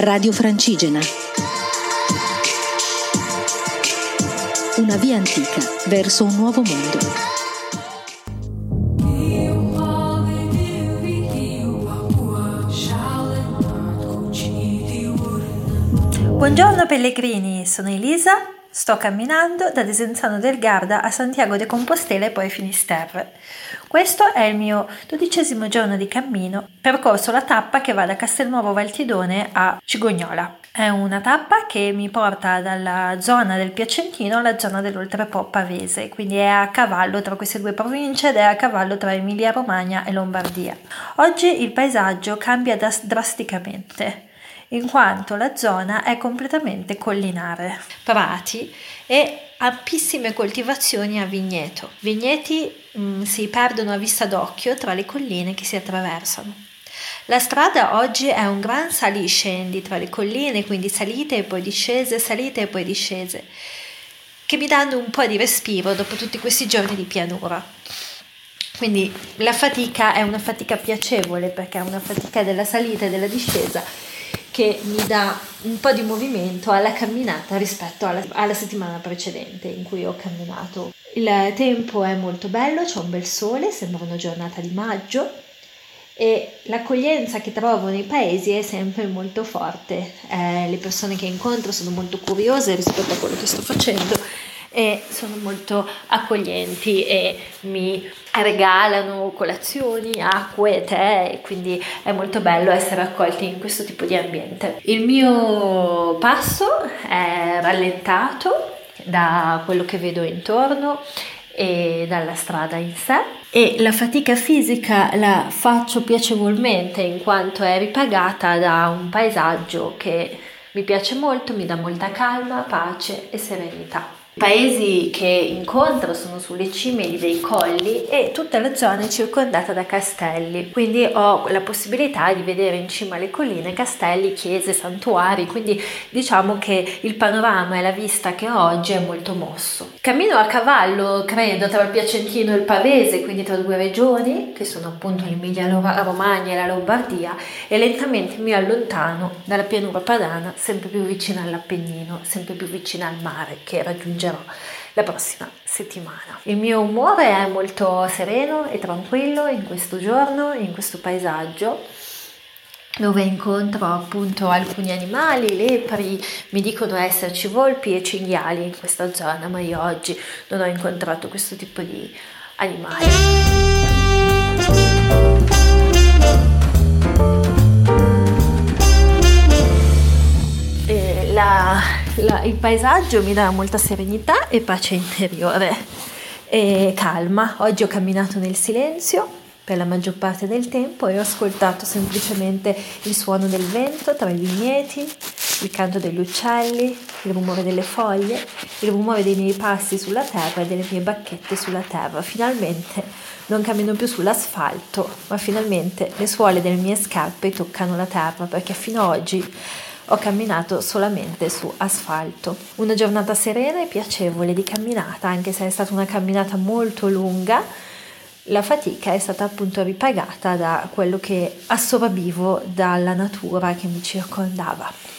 Radio Francigena. Una via antica verso un nuovo mondo. Buongiorno pellegrini, sono Elisa Sto camminando da Desenzano del Garda a Santiago de Compostela e poi Finisterre. Questo è il mio dodicesimo giorno di cammino, percorso la tappa che va da Castelnuovo Valtidone a Cigognola. È una tappa che mi porta dalla zona del Piacentino alla zona dell'Oltrepo Pavese, quindi è a cavallo tra queste due province ed è a cavallo tra Emilia Romagna e Lombardia. Oggi il paesaggio cambia drasticamente in quanto la zona è completamente collinare. Prati e ampissime coltivazioni a vigneto. Vigneti mh, mm, si perdono a vista d'occhio tra le colline che si attraversano. La strada oggi è un gran sali-scendi tra le colline, quindi salite e poi discese, salite e poi discese, che mi danno un po' di respiro dopo tutti questi giorni di pianura. Quindi la fatica è una fatica piacevole perché è una fatica della salita e della discesa che mi dà un po' di movimento alla camminata rispetto alla, alla, settimana precedente in cui ho camminato. Il tempo è molto bello, c'è un bel sole, sembra una giornata di maggio e l'accoglienza che trovo nei paesi è sempre molto forte. Eh, le persone che incontro sono molto curiose rispetto a quello che sto facendo e sono molto accoglienti e mi regalano colazioni, acque, tè quindi è molto bello essere accolti in questo tipo di ambiente. Il mio passo è rallentato da quello che vedo intorno e dalla strada in sé e la fatica fisica la faccio piacevolmente in quanto è ripagata da un paesaggio che mi piace molto, mi dà molta calma, pace e serenità paesi che incontro sono sulle cime dei colli e tutta la zona è circondata da castelli, quindi ho la possibilità di vedere in cima alle colline castelli, chiese, santuari, quindi diciamo che il panorama e la vista che ho oggi è molto mosso. Cammino a cavallo, credo, tra il Piacentino e il Pavese, quindi tra due regioni, che sono appunto l'Emilia Romagna e la Lombardia, e lentamente mi allontano dalla pianura padana, sempre più vicina all'Appennino, sempre più vicina al mare che raggiunge leggerò la prossima settimana. Il mio umore è molto sereno e tranquillo in questo giorno, in questo paesaggio dove incontro appunto alcuni animali, lepri, mi dicono esserci volpi e cinghiali in questa zona, ma io oggi non ho incontrato questo tipo di animali. La, la, il paesaggio mi dà molta serenità e pace interiore e calma. Oggi ho camminato nel silenzio per la maggior parte del tempo e ho ascoltato semplicemente il suono del vento tra i vigneti, il canto degli uccelli, il rumore delle foglie, il rumore dei miei passi sulla terra e delle mie bacchette sulla terra. Finalmente non cammino più sull'asfalto, ma finalmente le suole delle mie scarpe toccano la terra perché fino ad oggi ho camminato solamente su asfalto. Una giornata serena e piacevole di camminata, anche se è stata una camminata molto lunga. La fatica è stata appunto ripagata da quello che assorbivo dalla natura che mi circondava.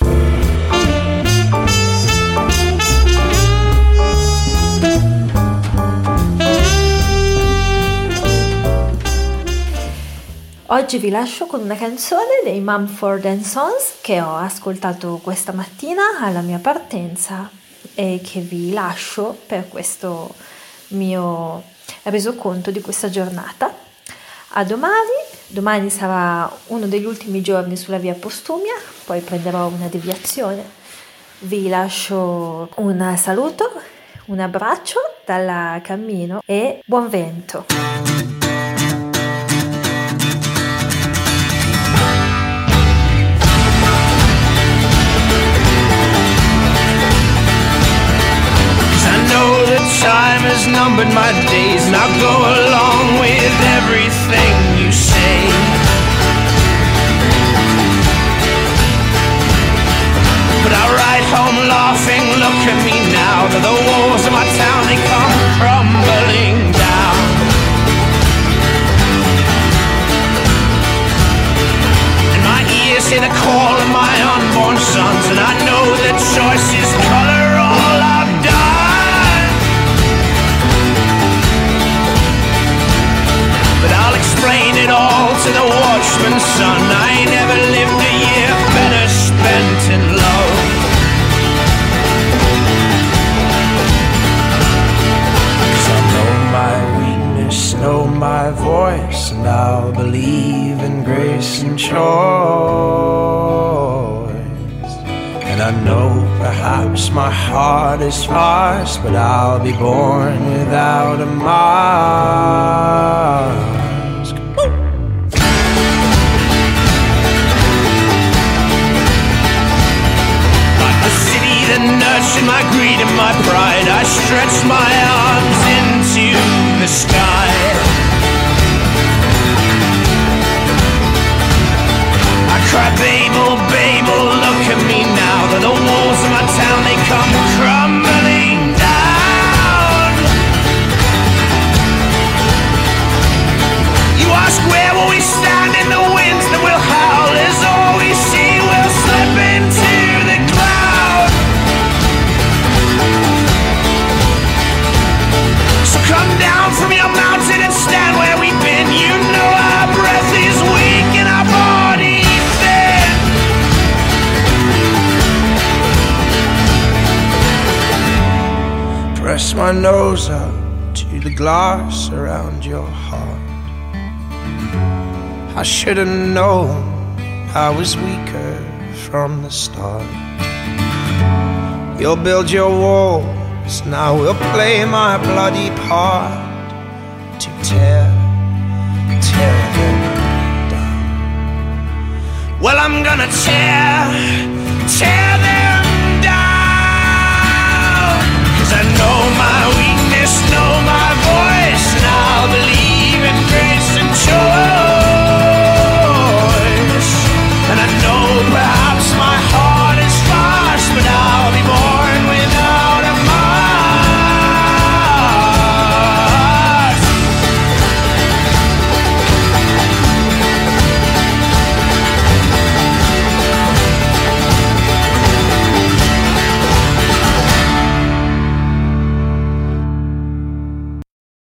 Oggi vi lascio con una canzone dei Mumford Sons che ho ascoltato questa mattina alla mia partenza e che vi lascio per questo mio resoconto di questa giornata. A domani, domani sarà uno degli ultimi giorni sulla via Postumia, poi prenderò una deviazione. Vi lascio un saluto, un abbraccio dal cammino e buon vento. Has numbered my days, and I'll go along with everything you say. But I ride home laughing, look at me now, to the walls of my town, they come crumbling down. And my ears hear the call of my unborn sons, and I know that choice is son. I never lived a year better spent in love. Cause I know my weakness, know my voice, and I'll believe in grace and choice. And I know perhaps my heart is fast, but I'll be born without a mask. My greed and my pride, I stretch my arms into the sky. I cry, Babel, my nose up to the glass around your heart. I should have known I was weaker from the start. You'll build your walls, now we'll play my bloody part to tear, tear them down. Well, I'm gonna tear,